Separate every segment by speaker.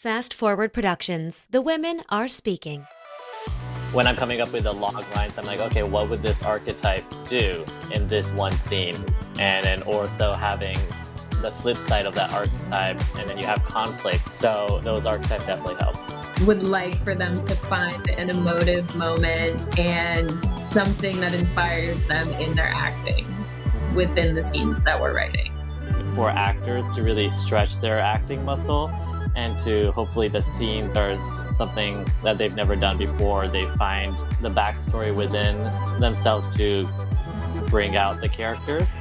Speaker 1: Fast Forward Productions. The women are speaking.
Speaker 2: When I'm coming up with the log lines, I'm like, okay, what would this archetype do in this one scene? And then also having the flip side of that archetype, and then you have conflict. So those archetypes definitely help.
Speaker 3: Would like for them to find an emotive moment and something that inspires them in their acting within the scenes that we're writing.
Speaker 2: For actors to really stretch their acting muscle and to hopefully the scenes are something that they've never done before. They find the backstory within themselves to bring out the characters.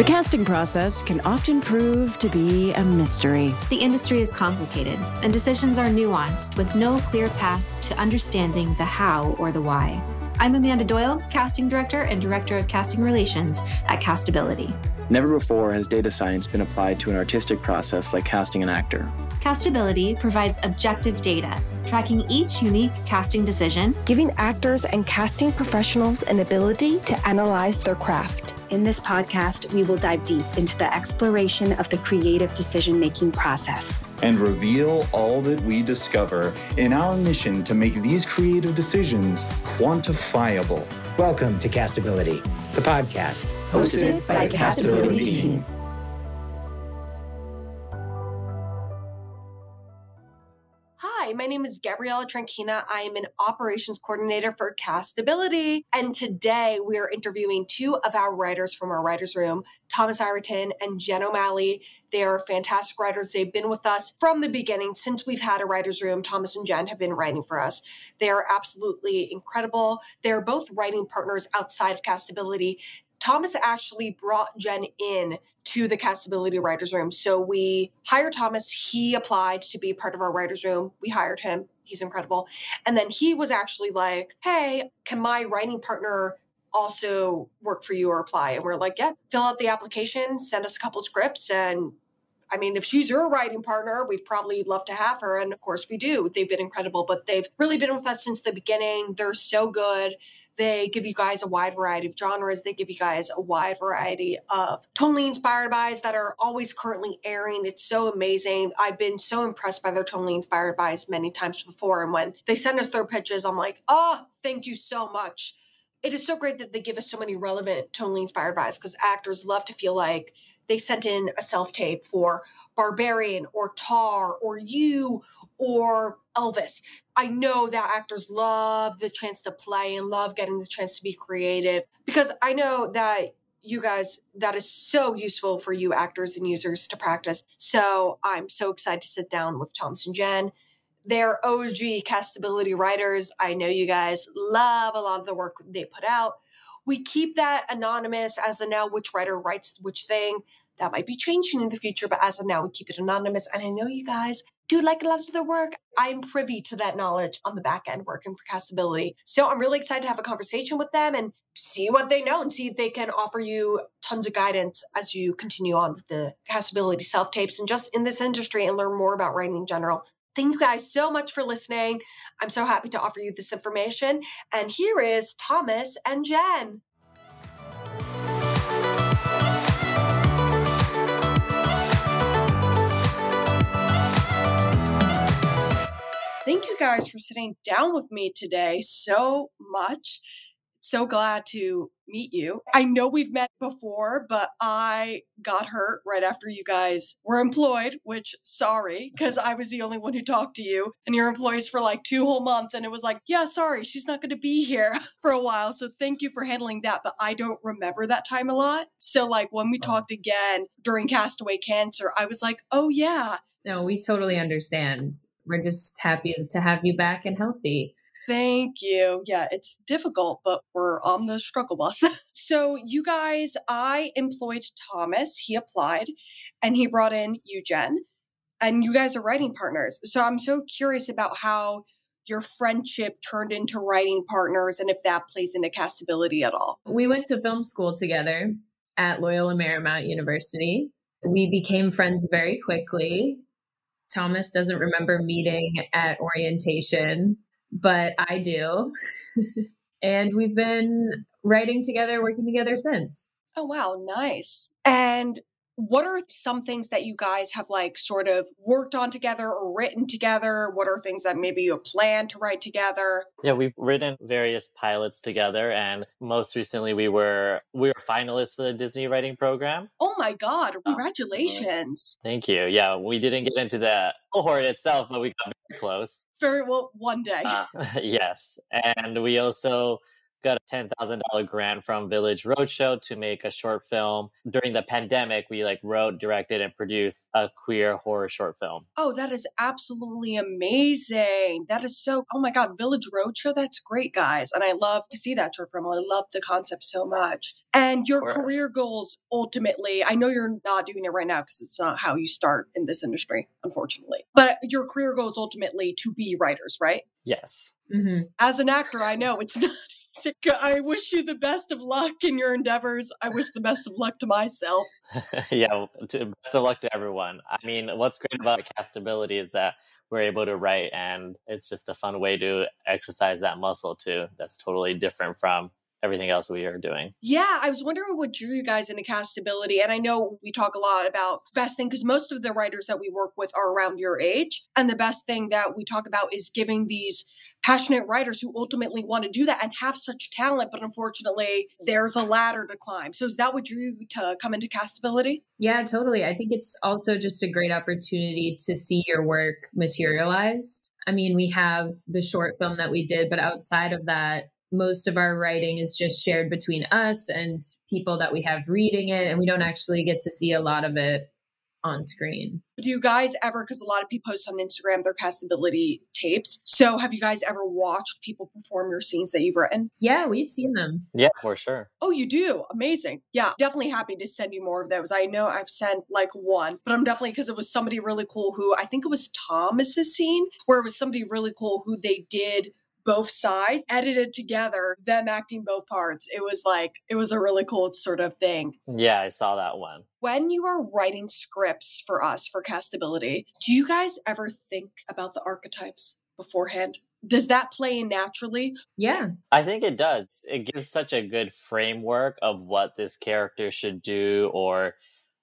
Speaker 4: The casting process can often prove to be a mystery.
Speaker 5: The industry is complicated, and decisions are nuanced with no clear path to understanding the how or the why. I'm Amanda Doyle, casting director and director of casting relations at Castability.
Speaker 6: Never before has data science been applied to an artistic process like casting an actor.
Speaker 5: Castability provides objective data, tracking each unique casting decision,
Speaker 7: giving actors and casting professionals an ability to analyze their craft.
Speaker 8: In this podcast, we will dive deep into the exploration of the creative decision making process
Speaker 9: and reveal all that we discover in our mission to make these creative decisions quantifiable.
Speaker 10: Welcome to Castability, the podcast
Speaker 7: hosted, hosted by, by the Castability, Castability team.
Speaker 11: My name is Gabriella Tranchina. I am an operations coordinator for Castability. And today we are interviewing two of our writers from our writer's room, Thomas Ireton and Jen O'Malley. They are fantastic writers. They've been with us from the beginning. Since we've had a writer's room, Thomas and Jen have been writing for us. They are absolutely incredible. They're both writing partners outside of Castability. Thomas actually brought Jen in to the castability writers room. So we hired Thomas. He applied to be part of our writers room. We hired him. He's incredible. And then he was actually like, Hey, can my writing partner also work for you or apply? And we're like, Yeah, fill out the application, send us a couple scripts. And I mean, if she's your writing partner, we'd probably love to have her. And of course we do. They've been incredible, but they've really been with us since the beginning. They're so good. They give you guys a wide variety of genres. They give you guys a wide variety of tonally inspired buys that are always currently airing. It's so amazing. I've been so impressed by their tonally inspired buys many times before. And when they send us their pitches, I'm like, oh, thank you so much. It is so great that they give us so many relevant tonally inspired buys because actors love to feel like they sent in a self tape for Barbarian or Tar or You or Elvis. I know that actors love the chance to play and love getting the chance to be creative because I know that you guys, that is so useful for you actors and users to practice. So I'm so excited to sit down with Thomas and Jen. They're OG castability writers. I know you guys love a lot of the work they put out. We keep that anonymous as of now, which writer writes which thing. That might be changing in the future, but as of now, we keep it anonymous. And I know you guys do like a lot of their work. I'm privy to that knowledge on the back end working for Castability. So I'm really excited to have a conversation with them and see what they know and see if they can offer you tons of guidance as you continue on with the Castability self tapes and just in this industry and learn more about writing in general. Thank you guys so much for listening. I'm so happy to offer you this information. And here is Thomas and Jen. Thank you guys for sitting down with me today so much. So glad to meet you. I know we've met before, but I got hurt right after you guys were employed, which sorry, because I was the only one who talked to you and your employees for like two whole months. And it was like, yeah, sorry, she's not going to be here for a while. So thank you for handling that. But I don't remember that time a lot. So, like, when we oh. talked again during Castaway Cancer, I was like, oh, yeah.
Speaker 3: No, we totally understand. We're just happy to have you back and healthy.
Speaker 11: Thank you. Yeah, it's difficult, but we're on the struggle bus. so, you guys, I employed Thomas. He applied and he brought in you, Jen, and you guys are writing partners. So, I'm so curious about how your friendship turned into writing partners and if that plays into castability at all.
Speaker 3: We went to film school together at Loyola Marymount University. We became friends very quickly. Thomas doesn't remember meeting at orientation. but I do. and we've been writing together, working together since.
Speaker 11: Oh, wow. Nice. And what are some things that you guys have like sort of worked on together or written together? What are things that maybe you plan to write together?
Speaker 2: Yeah, we've written various pilots together and most recently we were we were finalists for the Disney writing program.
Speaker 11: Oh my god, congratulations.
Speaker 2: Thank you. Yeah, we didn't get into the cohort itself, but we got very close.
Speaker 11: Very well one day.
Speaker 2: Uh, yes. And we also got a $10,000 grant from Village Roadshow to make a short film. During the pandemic, we like wrote, directed and produced a queer horror short film.
Speaker 11: Oh, that is absolutely amazing. That is so Oh my god, Village Roadshow, that's great, guys. And I love to see that short film. I love the concept so much. And your career goals ultimately, I know you're not doing it right now because it's not how you start in this industry, unfortunately. But your career goals ultimately to be writers, right?
Speaker 2: Yes.
Speaker 3: Mm-hmm.
Speaker 11: As an actor, I know it's not I wish you the best of luck in your endeavors. I wish the best of luck to myself.
Speaker 2: yeah, to, best of luck to everyone. I mean, what's great about castability is that we're able to write, and it's just a fun way to exercise that muscle too. That's totally different from everything else we are doing.
Speaker 11: Yeah, I was wondering what drew you guys into castability. And I know we talk a lot about best thing because most of the writers that we work with are around your age. And the best thing that we talk about is giving these passionate writers who ultimately want to do that and have such talent, but unfortunately, there's a ladder to climb. So, is that what drew you to come into castability?
Speaker 3: Yeah, totally. I think it's also just a great opportunity to see your work materialized. I mean, we have the short film that we did, but outside of that, most of our writing is just shared between us and people that we have reading it, and we don't actually get to see a lot of it on screen.
Speaker 11: Do you guys ever, because a lot of people post on Instagram their castability tapes. So have you guys ever watched people perform your scenes that you've written?
Speaker 3: Yeah, we've seen them.
Speaker 2: Yeah, for sure.
Speaker 11: Oh, you do? Amazing. Yeah, definitely happy to send you more of those. I know I've sent like one, but I'm definitely, because it was somebody really cool who I think it was Thomas's scene, where it was somebody really cool who they did both sides edited together, them acting both parts. It was like, it was a really cool sort of thing.
Speaker 2: Yeah, I saw that one.
Speaker 11: When you are writing scripts for us for castability, do you guys ever think about the archetypes beforehand? Does that play in naturally?
Speaker 3: Yeah.
Speaker 2: I think it does. It gives such a good framework of what this character should do or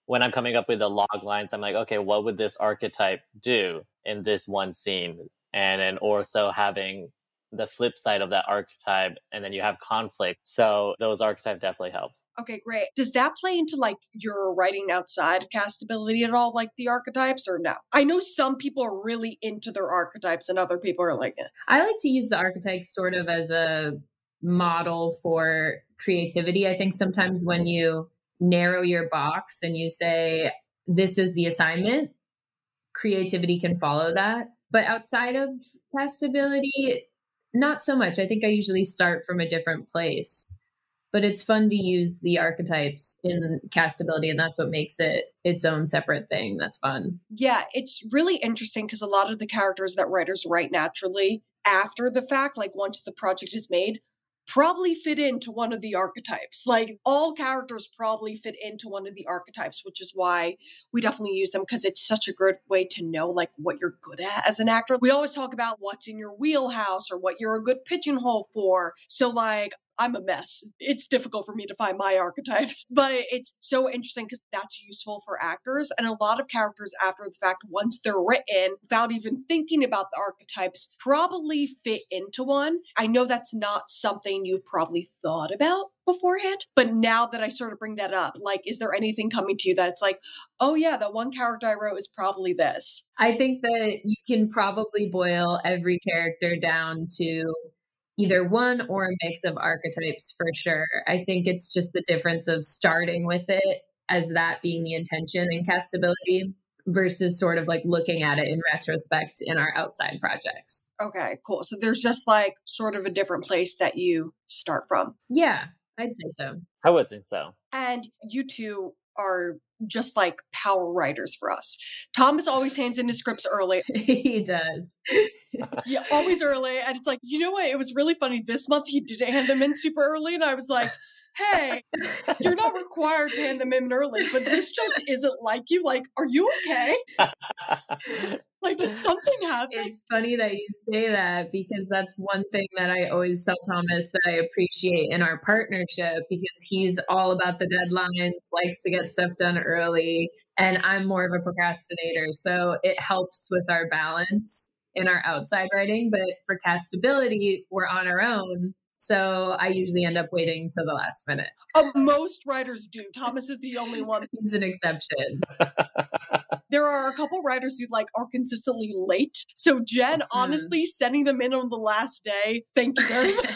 Speaker 2: when I'm coming up with the log lines, I'm like, okay, what would this archetype do in this one scene? And then also having the flip side of that archetype and then you have conflict. So those archetype definitely helps.
Speaker 11: Okay great. Does that play into like your writing outside of castability at all like the archetypes or no? I know some people are really into their archetypes and other people are like eh.
Speaker 3: i like to use the archetypes sort of as a model for creativity. I think sometimes when you narrow your box and you say this is the assignment creativity can follow that. But outside of castability not so much. I think I usually start from a different place. But it's fun to use the archetypes in castability, and that's what makes it its own separate thing. That's fun.
Speaker 11: Yeah, it's really interesting because a lot of the characters that writers write naturally after the fact, like once the project is made, probably fit into one of the archetypes. Like all characters probably fit into one of the archetypes, which is why we definitely use them because it's such a good way to know like what you're good at as an actor. We always talk about what's in your wheelhouse or what you're a good pigeonhole for. So like I'm a mess. It's difficult for me to find my archetypes, but it's so interesting because that's useful for actors. And a lot of characters, after the fact, once they're written, without even thinking about the archetypes, probably fit into one. I know that's not something you probably thought about beforehand, but now that I sort of bring that up, like, is there anything coming to you that's like, oh, yeah, the one character I wrote is probably this?
Speaker 3: I think that you can probably boil every character down to either one or a mix of archetypes for sure. I think it's just the difference of starting with it as that being the intention in castability versus sort of like looking at it in retrospect in our outside projects.
Speaker 11: Okay, cool. So there's just like sort of a different place that you start from.
Speaker 3: Yeah, I'd say so.
Speaker 2: I would think so.
Speaker 11: And you two are just like power writers for us. Thomas always hands in his scripts early.
Speaker 3: he does.
Speaker 11: yeah, always early. And it's like, you know what? It was really funny. This month he didn't hand them in super early. And I was like, hey, you're not required to hand them in early, but this just isn't like you. Like, are you okay? like, did something happen?
Speaker 3: It's funny that you say that because that's one thing that I always tell Thomas that I appreciate in our partnership because he's all about the deadlines, likes to get stuff done early, and I'm more of a procrastinator. So it helps with our balance in our outside writing. But for castability, we're on our own. So I usually end up waiting till the last minute.
Speaker 11: Uh, most writers do. Thomas is the only one.
Speaker 3: He's an exception.
Speaker 11: there are a couple writers who like are consistently late. So Jen, mm-hmm. honestly, sending them in on the last day. Thank you very much.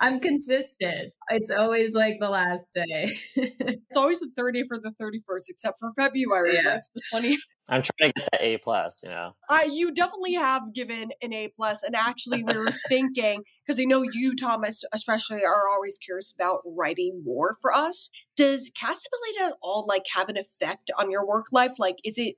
Speaker 3: I'm consistent. It's always like the last day.
Speaker 11: it's always the 30th or the 31st, except for February. Yeah. It's the 20th.
Speaker 2: I'm trying to get the A plus, you know.
Speaker 11: I you definitely have given an A plus, and actually we were thinking because I know you, Thomas, especially are always curious about writing more for us. Does castability at all like have an effect on your work life? Like, is it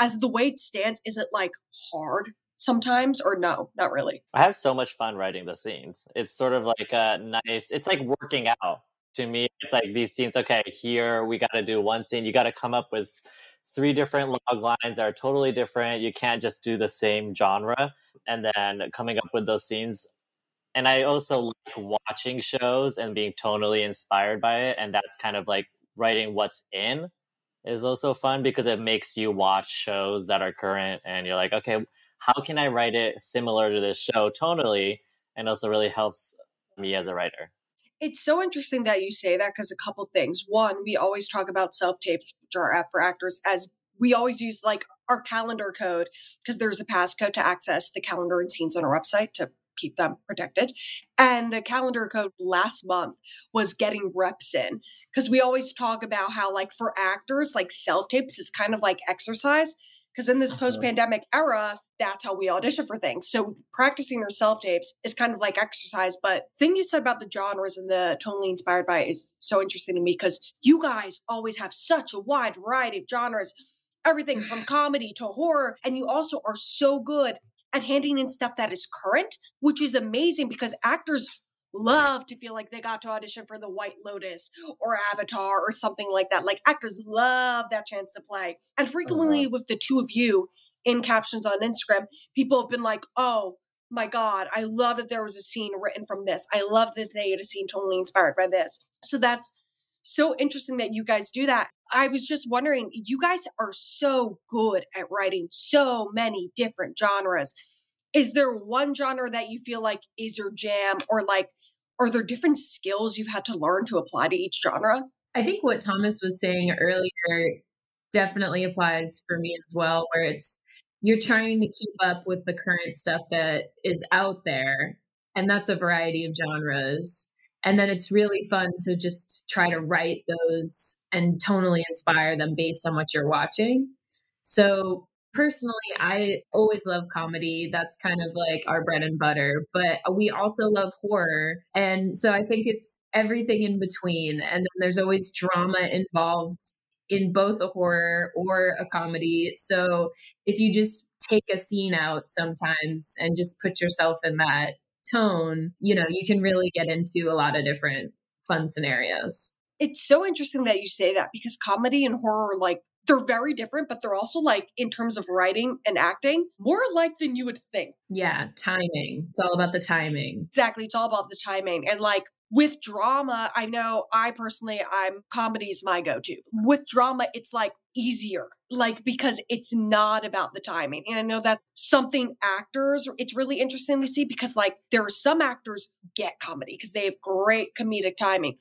Speaker 11: as the way it stands? Is it like hard sometimes, or no, not really?
Speaker 2: I have so much fun writing the scenes. It's sort of like a nice. It's like working out to me. It's like these scenes. Okay, here we got to do one scene. You got to come up with three different log lines that are totally different. You can't just do the same genre and then coming up with those scenes. And I also like watching shows and being tonally inspired by it. And that's kind of like writing what's in is also fun because it makes you watch shows that are current and you're like, okay, how can I write it similar to this show tonally? And also really helps me as a writer.
Speaker 11: It's so interesting that you say that because a couple things. One, we always talk about self tapes, which are app for actors, as we always use like our calendar code because there's a passcode to access the calendar and scenes on our website to keep them protected. And the calendar code last month was getting reps in because we always talk about how, like, for actors, like self tapes is kind of like exercise. Because in this uh-huh. post pandemic era, that's how we audition for things. So practicing your self tapes is kind of like exercise. But thing you said about the genres and the tonally inspired by is so interesting to me because you guys always have such a wide variety of genres, everything from comedy to horror. And you also are so good at handing in stuff that is current, which is amazing because actors love to feel like they got to audition for the White Lotus or Avatar or something like that. Like actors love that chance to play. And frequently uh-huh. with the two of you in captions on Instagram, people have been like, oh, my God, I love that there was a scene written from this. I love that they had a scene totally inspired by this. So that's so interesting that you guys do that. I was just wondering, you guys are so good at writing so many different genres is there one genre that you feel like is your jam or like are there different skills you've had to learn to apply to each genre?
Speaker 3: I think what thomas was saying earlier definitely applies for me as well where it's you're trying to keep up with the current stuff that is out there and that's a variety of genres. And then it's really fun to just try to write those and tonally inspire them based on what you're watching. So personally i always love comedy. That's kind of like our bread and butter but we also love horror and so i think it's everything in between and there's always drama involved in both a horror or a comedy so if you just take a scene out sometimes and just put yourself in that tone you know you can really get into a lot of different fun scenarios.
Speaker 11: It's so interesting that you say that because comedy and horror like they're very different, but they're also like in terms of writing and acting, more alike than you would think.
Speaker 3: Yeah, timing. It's all about the timing.
Speaker 11: Exactly. It's all about the timing. And like with drama, I know I personally, I'm comedy is my go to. With drama, it's like easier, like because it's not about the timing. And I know that something actors, it's really interesting to see because like there are some actors get comedy because they have great comedic timing.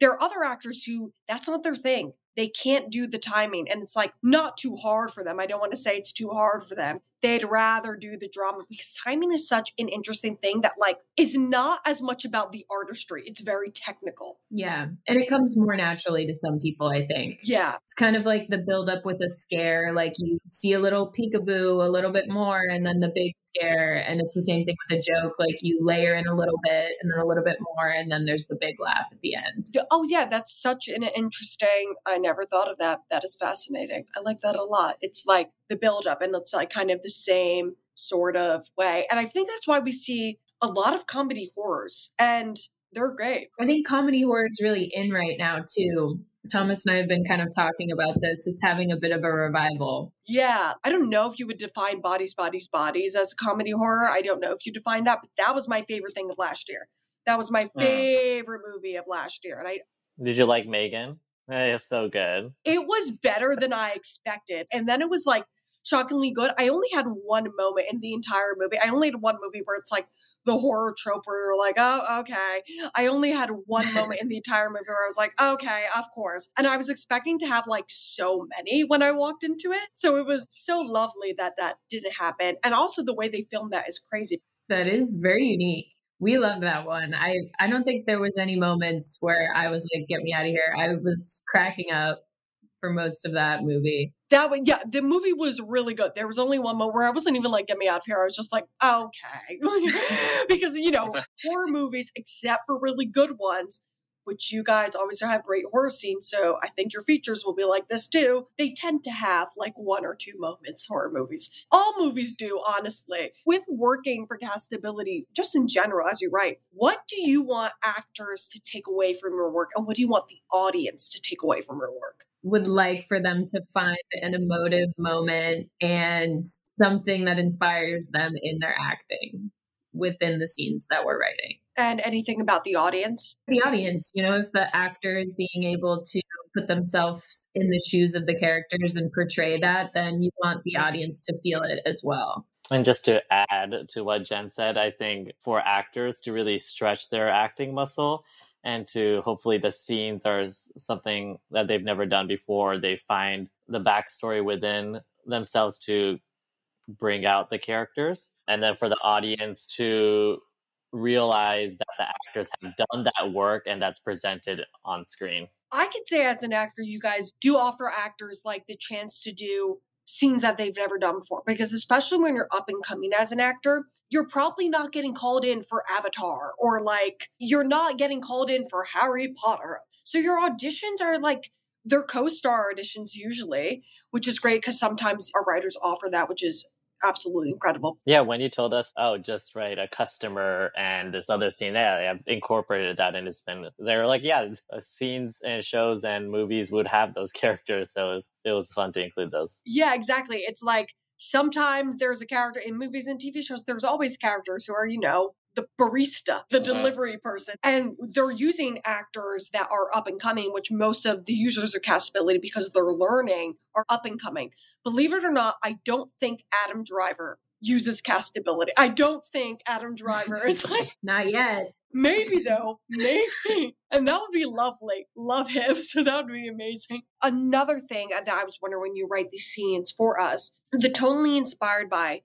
Speaker 11: There are other actors who that's not their thing they can't do the timing and it's like not too hard for them. I don't want to say it's too hard for them they'd rather do the drama because timing is such an interesting thing that like is not as much about the artistry it's very technical.
Speaker 3: Yeah and it comes more naturally to some people i think.
Speaker 11: Yeah.
Speaker 3: It's kind of like the build up with a scare like you see a little peekaboo a little bit more and then the big scare and it's the same thing with a joke like you layer in a little bit and then a little bit more and then there's the big laugh at the end.
Speaker 11: Oh yeah that's such an interesting i never thought of that that is fascinating i like that a lot it's like the build up and it's like kind of the same sort of way. And I think that's why we see a lot of comedy horrors. And they're great.
Speaker 3: I think comedy horror is really in right now too. Thomas and I have been kind of talking about this. It's having a bit of a revival.
Speaker 11: Yeah. I don't know if you would define Bodies, Bodies, Bodies as a comedy horror. I don't know if you define that, but that was my favorite thing of last year. That was my hmm. favorite movie of last year. And I
Speaker 2: Did you like Megan? Eh, it's so good.
Speaker 11: It was better than I expected. And then it was like shockingly good. I only had one moment in the entire movie. I only had one movie where it's like the horror trope where you're like, oh, okay. I only had one moment in the entire movie where I was like, okay, of course. And I was expecting to have like so many when I walked into it. So it was so lovely that that didn't happen. And also the way they filmed that is crazy.
Speaker 3: That is very unique. We love that one. I I don't think there was any moments where I was like, "Get me out of here." I was cracking up for most of that movie.
Speaker 11: That one, yeah, the movie was really good. There was only one moment where I wasn't even like, "Get me out of here." I was just like, "Okay," because you know, horror movies, except for really good ones, which you guys always have great horror scenes. So I think your features will be like this too. They tend to have like one or two moments, horror movies. All movies do, honestly. With working for castability, just in general, as you write, what do you want actors to take away from your work? And what do you want the audience to take away from your work?
Speaker 3: Would like for them to find an emotive moment and something that inspires them in their acting within the scenes that we're writing.
Speaker 11: And anything about the audience?
Speaker 3: The audience, you know, if the actor is being able to put themselves in the shoes of the characters and portray that, then you want the audience to feel it as well.
Speaker 2: And just to add to what Jen said, I think for actors to really stretch their acting muscle and to hopefully the scenes are something that they've never done before, they find the backstory within themselves to bring out the characters. And then for the audience to realize that the actors have done that work and that's presented on screen.
Speaker 11: I could say as an actor, you guys do offer actors like the chance to do scenes that they've never done before. Because especially when you're up and coming as an actor, you're probably not getting called in for Avatar or like you're not getting called in for Harry Potter. So your auditions are like they're co-star auditions usually, which is great because sometimes our writers offer that, which is absolutely incredible.
Speaker 2: Yeah, when you told us, oh, just write a customer and this other scene, yeah, I've incorporated that and it's been, they were like, yeah, uh, scenes and shows and movies would have those characters. So it was fun to include those.
Speaker 11: Yeah, exactly. It's like sometimes there's a character in movies and TV shows, there's always characters who are, you know, the barista, the uh-huh. delivery person. And they're using actors that are up and coming, which most of the users of castability, because they're learning, are up and coming. Believe it or not, I don't think Adam Driver uses castability. I don't think Adam Driver is like
Speaker 3: not yet.
Speaker 11: Maybe though, maybe. And that would be lovely. Love him. So that would be amazing. Another thing that I was wondering when you write these scenes for us, the tonally inspired by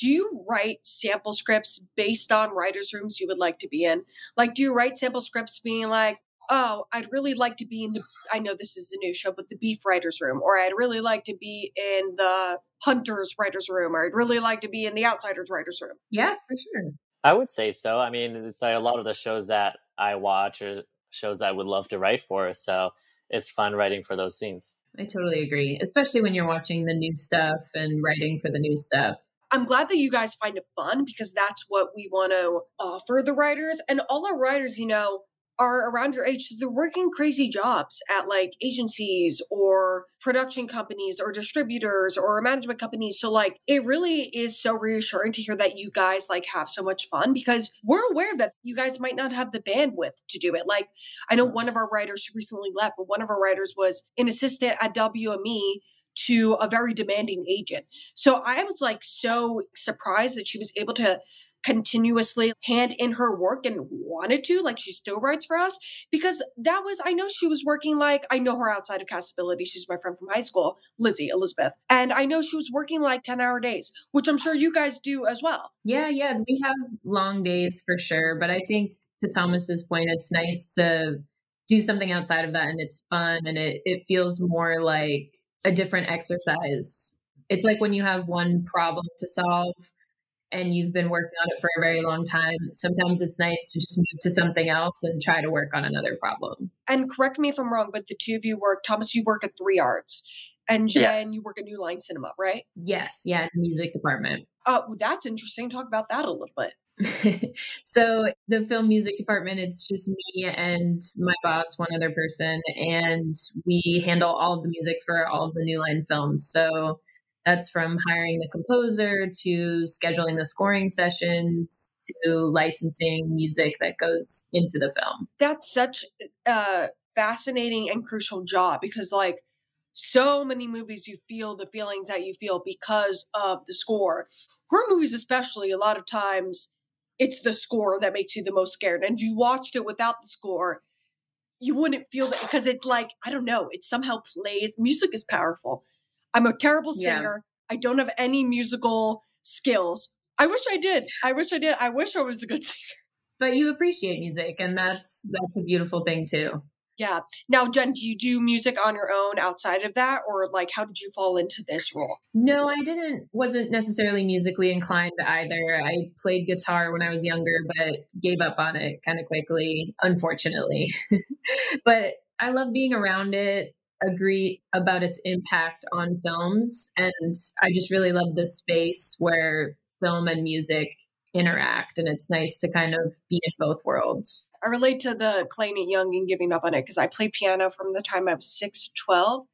Speaker 11: do you write sample scripts based on writers' rooms you would like to be in? Like, do you write sample scripts being like, oh, I'd really like to be in the, I know this is a new show, but the beef writers' room, or I'd really like to be in the hunters' writers' room, or I'd really like to be in the outsiders' writers' room?
Speaker 3: Yeah, for sure.
Speaker 2: I would say so. I mean, it's like a lot of the shows that I watch or shows that I would love to write for. So it's fun writing for those scenes.
Speaker 3: I totally agree, especially when you're watching the new stuff and writing for the new stuff.
Speaker 11: I'm glad that you guys find it fun because that's what we want to offer the writers. And all our writers, you know, are around your age. They're working crazy jobs at like agencies or production companies or distributors or management companies. So like it really is so reassuring to hear that you guys like have so much fun because we're aware that you guys might not have the bandwidth to do it. Like I know one of our writers recently left, but one of our writers was an assistant at WME to a very demanding agent. So I was like so surprised that she was able to continuously hand in her work and wanted to, like she still writes for us, because that was, I know she was working like, I know her outside of castability. She's my friend from high school, Lizzie, Elizabeth. And I know she was working like 10 hour days, which I'm sure you guys do as well.
Speaker 3: Yeah, yeah. We have long days for sure. But I think to Thomas's point, it's nice to do something outside of that and it's fun and it, it feels more like a different exercise. It's like when you have one problem to solve and you've been working on it for a very long time, sometimes it's nice to just move to something else and try to work on another problem.
Speaker 11: And correct me if I'm wrong, but the two of you work, Thomas, you work at Three Arts, and Jen, yes. you work at New Line Cinema, right?
Speaker 3: Yes, yeah, the music department.
Speaker 11: Oh, uh, that's interesting. Talk about that a little bit.
Speaker 3: so the film music department it's just me and my boss one other person and we handle all of the music for all of the new line films so that's from hiring the composer to scheduling the scoring sessions to licensing music that goes into the film
Speaker 11: that's such a fascinating and crucial job because like so many movies you feel the feelings that you feel because of the score horror movies especially a lot of times it's the score that makes you the most scared. And if you watched it without the score, you wouldn't feel that because it's like, I don't know, it somehow plays. Music is powerful. I'm a terrible singer. Yeah. I don't have any musical skills. I wish I did. I wish I did. I wish I was a good singer.
Speaker 3: But you appreciate music and that's that's a beautiful thing too.
Speaker 11: Yeah. Now, Jen, do you do music on your own outside of that, or like how did you fall into this role?
Speaker 3: No, I didn't. wasn't necessarily musically inclined either. I played guitar when I was younger, but gave up on it kind of quickly, unfortunately. but I love being around it. Agree about its impact on films, and I just really love this space where film and music interact and it's nice to kind of be in both worlds.
Speaker 11: I relate to the playing it young and giving up on it because I played piano from the time I was 6 to 12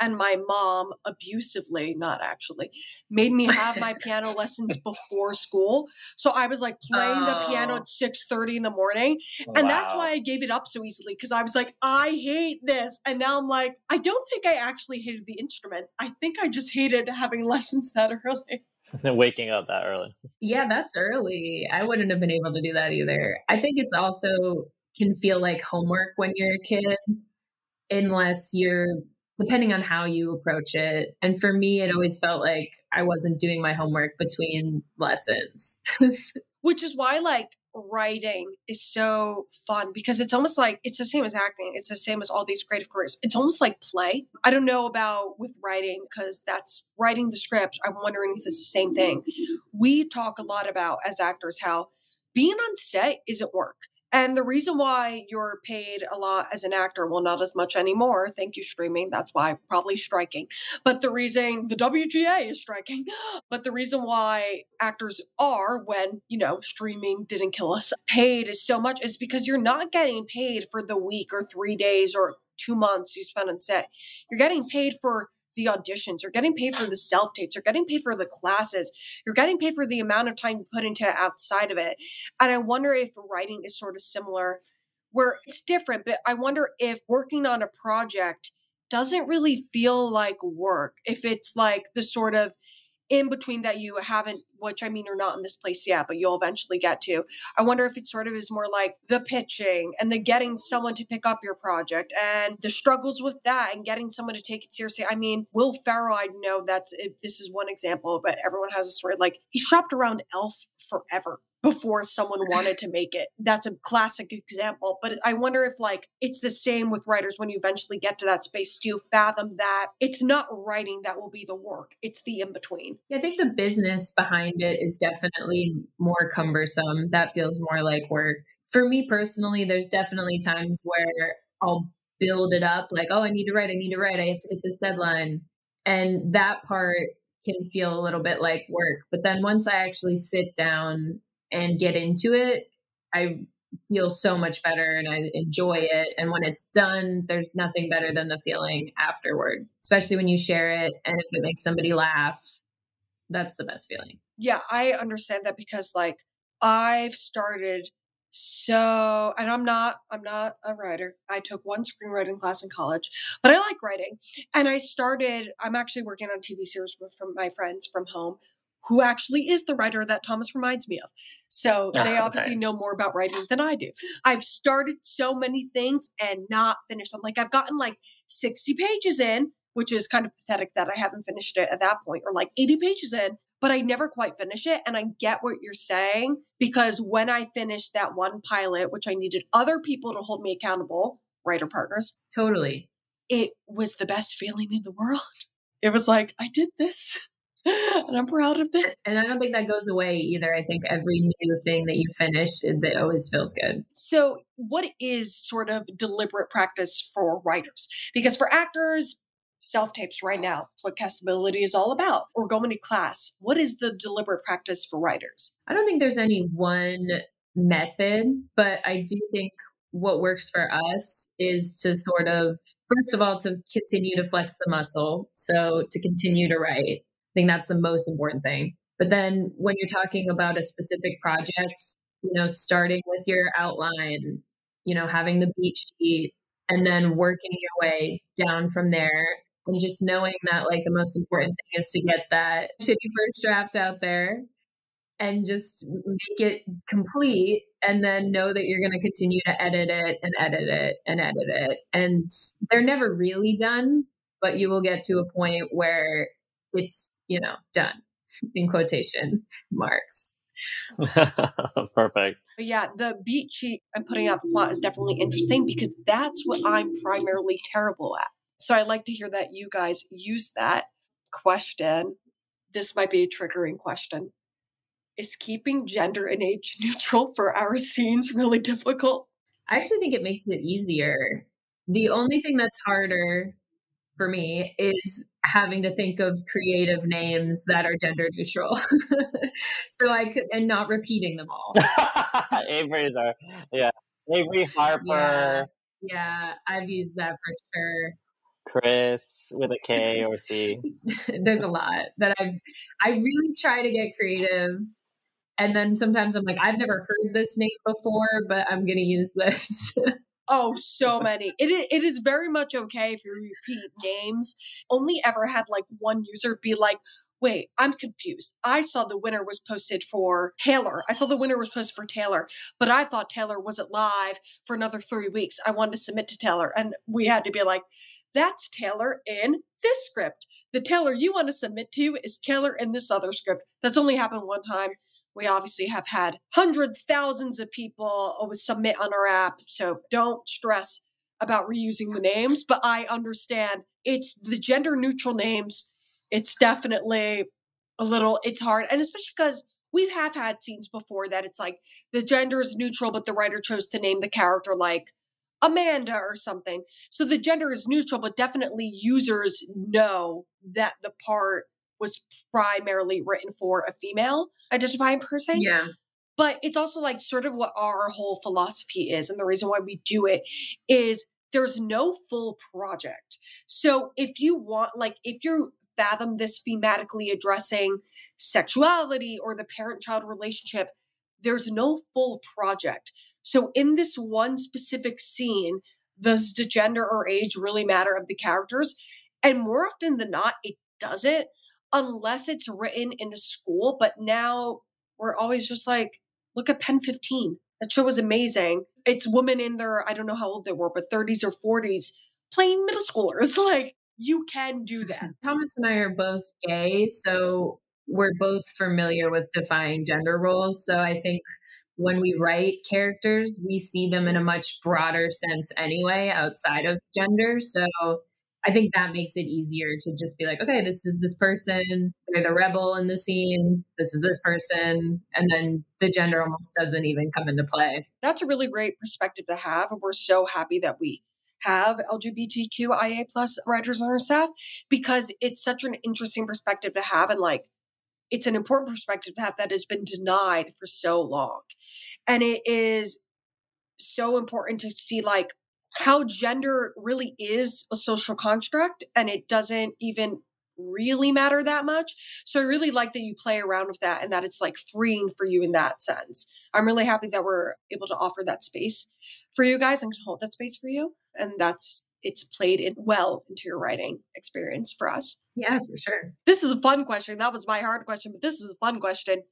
Speaker 11: and my mom abusively not actually made me have my piano lessons before school so i was like playing oh. the piano oh. at 6 30 in the morning and wow. that's why i gave it up so easily because i was like i hate this and now i'm like i don't think i actually hated the instrument i think i just hated having lessons that early and
Speaker 2: waking up that early.
Speaker 3: Yeah, that's early. I wouldn't have been able to do that either. I think it's also can feel like homework when you're a kid, unless you're depending on how you approach it. And for me, it always felt like I wasn't doing my homework between lessons.
Speaker 11: Which is why, like, writing is so fun because it's almost like it's the same as acting. It's the same as all these creative careers. It's almost like play. I don't know about with writing because that's writing the script. I'm wondering if it's the same thing. We talk a lot about as actors how being on set isn't work. And the reason why you're paid a lot as an actor, well, not as much anymore. Thank you, streaming. That's why probably striking. But the reason the WGA is striking, but the reason why actors are when, you know, streaming didn't kill us, paid so much is because you're not getting paid for the week or three days or two months you spend on set. You're getting paid for the auditions, you're getting paid for the self tapes, you're getting paid for the classes, you're getting paid for the amount of time you put into outside of it. And I wonder if writing is sort of similar, where it's different, but I wonder if working on a project doesn't really feel like work, if it's like the sort of in between that you haven't, which I mean, you're not in this place yet, but you'll eventually get to. I wonder if it sort of is more like the pitching and the getting someone to pick up your project and the struggles with that and getting someone to take it seriously. I mean, Will Ferrell, I know that's this is one example, but everyone has a story like he shopped around Elf forever before someone wanted to make it. That's a classic example. But I wonder if like it's the same with writers when you eventually get to that space. Do you fathom that it's not writing that will be the work? It's the in between.
Speaker 3: Yeah, I think the business behind it is definitely more cumbersome. That feels more like work. For me personally, there's definitely times where I'll build it up like, oh, I need to write, I need to write, I have to hit this deadline. And that part can feel a little bit like work. But then once I actually sit down and get into it, I feel so much better and I enjoy it. And when it's done, there's nothing better than the feeling afterward, especially when you share it and if it makes somebody laugh. That's the best feeling.
Speaker 11: Yeah, I understand that because like I've started so and i'm not i'm not a writer i took one screenwriting class in college but i like writing and i started i'm actually working on tv series with from my friends from home who actually is the writer that Thomas reminds me of. So ah, they obviously okay. know more about writing than I do. I've started so many things and not finished them. Like I've gotten like 60 pages in, which is kind of pathetic that I haven't finished it at that point, or like 80 pages in, but I never quite finish it. And I get what you're saying because when I finished that one pilot, which I needed other people to hold me accountable, writer partners.
Speaker 3: Totally.
Speaker 11: It was the best feeling in the world. It was like, I did this. and I'm proud of this.
Speaker 3: And I don't think that goes away either. I think every new thing that you finish, it, it always feels good.
Speaker 11: So, what is sort of deliberate practice for writers? Because for actors, self tapes right now what castability is all about or going to class. What is the deliberate practice for writers?
Speaker 3: I don't think there's any one method, but I do think what works for us is to sort of, first of all, to continue to flex the muscle. So to continue to write. Think that's the most important thing. But then when you're talking about a specific project, you know, starting with your outline, you know, having the beat sheet and then working your way down from there and just knowing that like the most important thing is to get that shitty first draft out there and just make it complete and then know that you're going to continue to edit it and edit it and edit it and they're never really done but you will get to a point where it's you know done in quotation marks
Speaker 2: Perfect.
Speaker 11: But yeah, the beat sheet I'm putting out the plot is definitely interesting because that's what I'm primarily terrible at. So I like to hear that you guys use that question. This might be a triggering question. Is keeping gender and age neutral for our scenes really difficult?
Speaker 3: I actually think it makes it easier. The only thing that's harder for me is having to think of creative names that are gender neutral. so I could and not repeating them all.
Speaker 2: Avery's are yeah. Avery Harper.
Speaker 3: Yeah, yeah, I've used that for sure.
Speaker 2: Chris with a K or C.
Speaker 3: There's a lot that I've I really try to get creative. And then sometimes I'm like, I've never heard this name before, but I'm gonna use this.
Speaker 11: Oh, so many. It is, it is very much okay if you repeat names. Only ever had like one user be like, wait, I'm confused. I saw the winner was posted for Taylor. I saw the winner was posted for Taylor, but I thought Taylor wasn't live for another three weeks. I wanted to submit to Taylor. And we had to be like, that's Taylor in this script. The Taylor you want to submit to is Taylor in this other script. That's only happened one time we obviously have had hundreds, thousands of people submit on our app. So don't stress about reusing the names, but I understand it's the gender neutral names. It's definitely a little, it's hard. And especially because we have had scenes before that it's like the gender is neutral, but the writer chose to name the character like Amanda or something. So the gender is neutral, but definitely users know that the part was primarily written for a female identifying person.
Speaker 3: Yeah.
Speaker 11: But it's also like sort of what our whole philosophy is. And the reason why we do it is there's no full project. So if you want, like, if you fathom this thematically addressing sexuality or the parent child relationship, there's no full project. So in this one specific scene, does the gender or age really matter of the characters? And more often than not, it doesn't unless it's written in a school. But now we're always just like, look at Pen 15. That show was amazing. It's women in their, I don't know how old they were, but 30s or 40s playing middle schoolers. Like, you can do that.
Speaker 3: Thomas and I are both gay, so we're both familiar with defying gender roles. So I think when we write characters, we see them in a much broader sense anyway, outside of gender. So I think that makes it easier to just be like, okay, this is this person, they're the rebel in the scene, this is this person, and then the gender almost doesn't even come into play.
Speaker 11: That's a really great perspective to have. And we're so happy that we have LGBTQIA plus writers on our staff because it's such an interesting perspective to have and like it's an important perspective to have that has been denied for so long. And it is so important to see like how gender really is a social construct and it doesn't even really matter that much. So I really like that you play around with that and that it's like freeing for you in that sense. I'm really happy that we're able to offer that space for you guys and hold that space for you. And that's it's played in well into your writing experience for us.
Speaker 3: Yeah, for sure.
Speaker 11: This is a fun question. That was my hard question, but this is a fun question.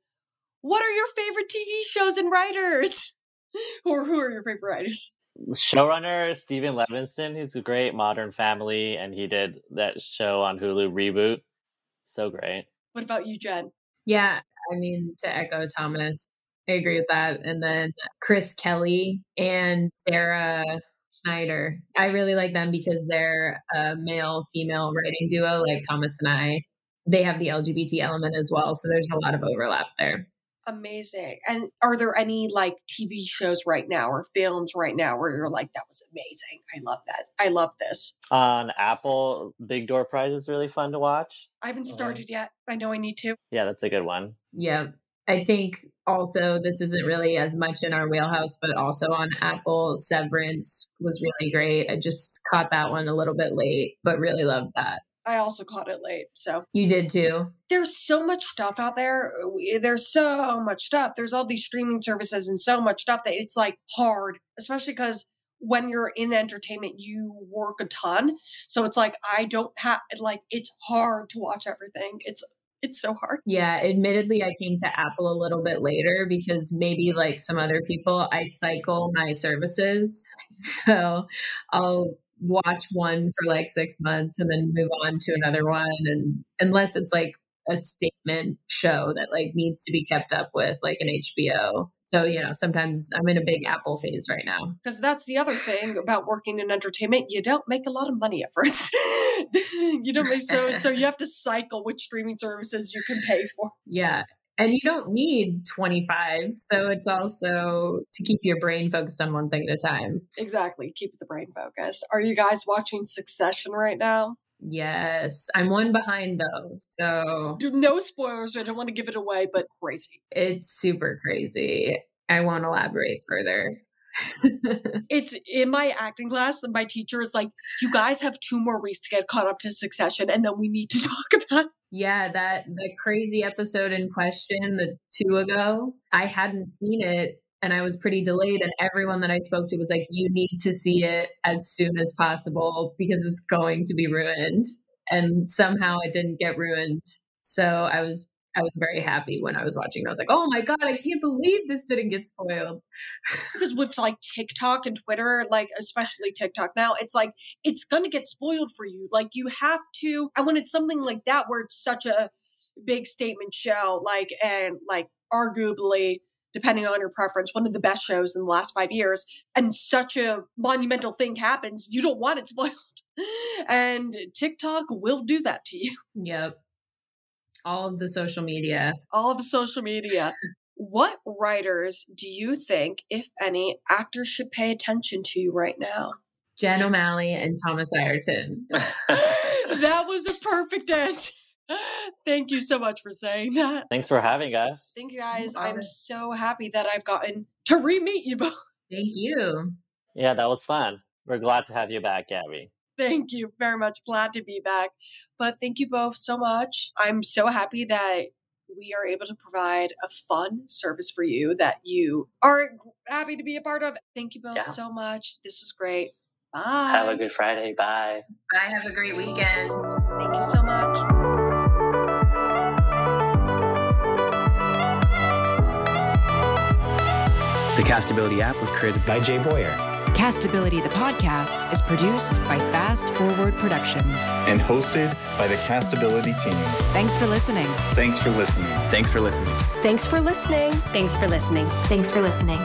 Speaker 11: What are your favorite TV shows and writers? or who are your favorite writers?
Speaker 2: Showrunner Steven Levitan. He's a great Modern Family, and he did that show on Hulu Reboot. So great.
Speaker 11: What about you, Jen?
Speaker 3: Yeah, I mean to echo Thomas, I agree with that. And then Chris Kelly and Sarah Schneider. I really like them because they're a male female writing duo like Thomas and I. They have the LGBT element as well, so there's a lot of overlap there.
Speaker 11: Amazing. And are there any like TV shows right now or films right now where you're like, that was amazing? I love that. I love this.
Speaker 2: On Apple, Big Door Prize is really fun to watch.
Speaker 11: I haven't mm-hmm. started yet. I know I need to.
Speaker 2: Yeah, that's a good one.
Speaker 3: Yeah. I think also this isn't really as much in our wheelhouse, but also on Apple, Severance was really great. I just caught that one a little bit late, but really loved that.
Speaker 11: I also caught it late. So
Speaker 3: you did too.
Speaker 11: There's so much stuff out there. There's so much stuff. There's all these streaming services and so much stuff that it's like hard, especially because when you're in entertainment, you work a ton. So it's like I don't have like it's hard to watch everything. It's it's so hard.
Speaker 3: Yeah, admittedly, I came to Apple a little bit later because maybe like some other people, I cycle my services. So I'll watch one for like six months and then move on to another one. And unless it's like a statement show that like needs to be kept up with like an HBO. So, you know, sometimes I'm in a big Apple phase right now.
Speaker 11: Because that's the other thing about working in entertainment. You don't make a lot of money at first. you don't make so so you have to cycle which streaming services you can pay for.
Speaker 3: Yeah and you don't need 25 so it's also to keep your brain focused on one thing at a time.
Speaker 11: Exactly keep the brain focused. Are you guys watching succession right now?
Speaker 3: Yes i'm one behind though so
Speaker 11: no spoilers i don't want to give it away but crazy.
Speaker 3: It's super crazy. I won't elaborate further.
Speaker 11: It's in my acting class that my teacher is like, you guys have two more weeks to get caught up to succession and then we need to talk about
Speaker 3: yeah, that the crazy episode in question, the two ago, I hadn't seen it and I was pretty delayed. And everyone that I spoke to was like, you need to see it as soon as possible because it's going to be ruined. And somehow it didn't get ruined. So I was I was very happy when I was watching. I was like, "Oh my god, I can't believe this didn't get spoiled."
Speaker 11: because with like TikTok and Twitter, like especially TikTok now, it's like it's gonna get spoiled for you. Like you have to, and when it's something like that where it's such a big statement show, like and like arguably depending on your preference, one of the best shows in the last five years, and such a monumental thing happens, you don't want it spoiled. and TikTok will do that to you.
Speaker 3: Yep all of the social media.
Speaker 11: All of the social media. what writers do you think, if any, actors should pay attention to right now?
Speaker 3: Jen O'Malley and Thomas Ireton.
Speaker 11: that was a perfect answer. Thank you so much for saying that.
Speaker 2: Thanks for having us.
Speaker 11: Thank you guys. I'm so happy that I've gotten to re meet you both.
Speaker 3: Thank you.
Speaker 2: Yeah, that was fun. We're glad to have you back, Gabby.
Speaker 11: Thank you very much. Glad to be back. But thank you both so much. I'm so happy that we are able to provide a fun service for you that you are happy to be a part of. Thank you both yeah. so much. This was great. Bye.
Speaker 2: Have a good Friday. Bye.
Speaker 3: Bye. Have a great weekend.
Speaker 11: Thank you so much.
Speaker 6: The Castability app was created
Speaker 10: by Jay Boyer
Speaker 4: Castability the podcast is produced by Fast Forward Productions
Speaker 9: and hosted by the Castability team.
Speaker 4: Thanks for listening.
Speaker 9: Thanks for listening.
Speaker 6: Thanks for listening.
Speaker 7: Thanks for listening.
Speaker 8: Thanks for listening.
Speaker 5: Thanks for listening.